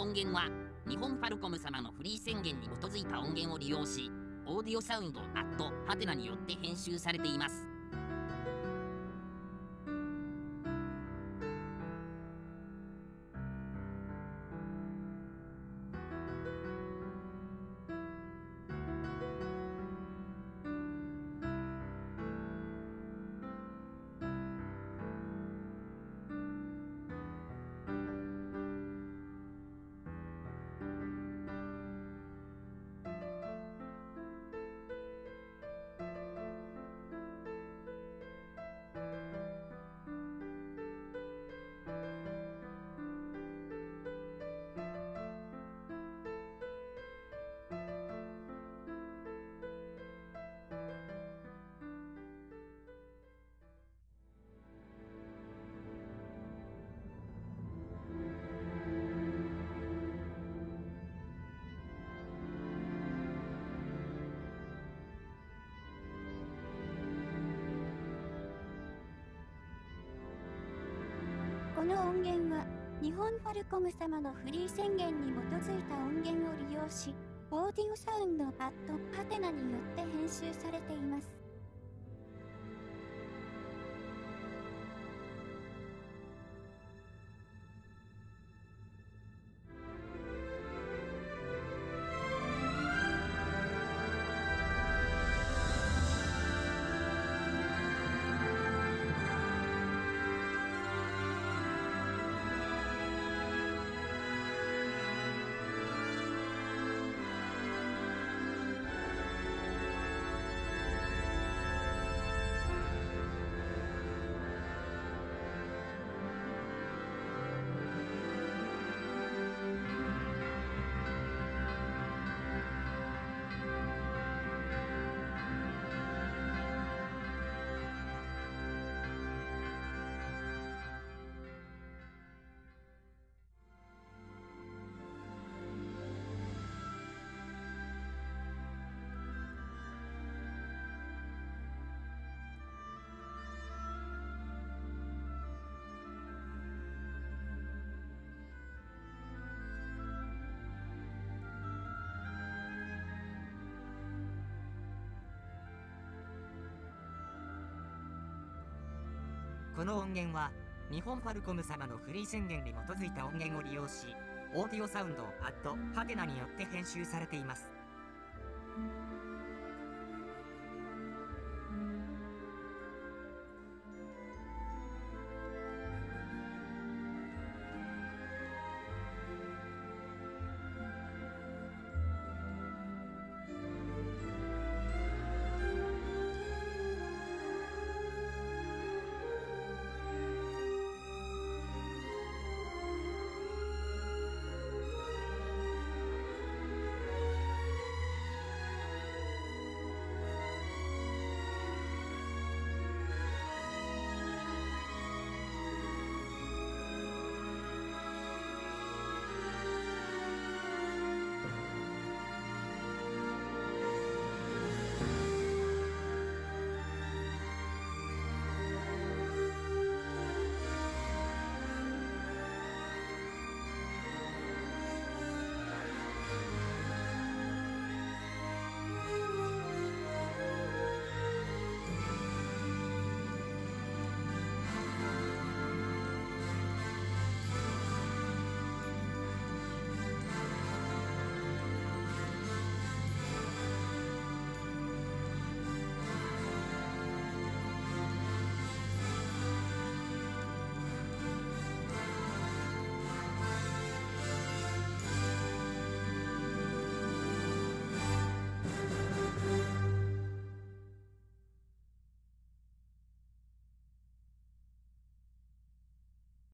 音源は日本ファルコム様のフリー宣言に基づいた音源を利用しオーディオサウンドアットハテナによって編集されています。この音源は、日本ファルコム様のフリー宣言に基づいた音源を利用し、オーディオサウンドアットハテナによって編集されています。この音源は、日本ファルコム様のフリー宣言に基づいた音源を利用し、オーディオサウンド、アット、ハテナによって編集されています。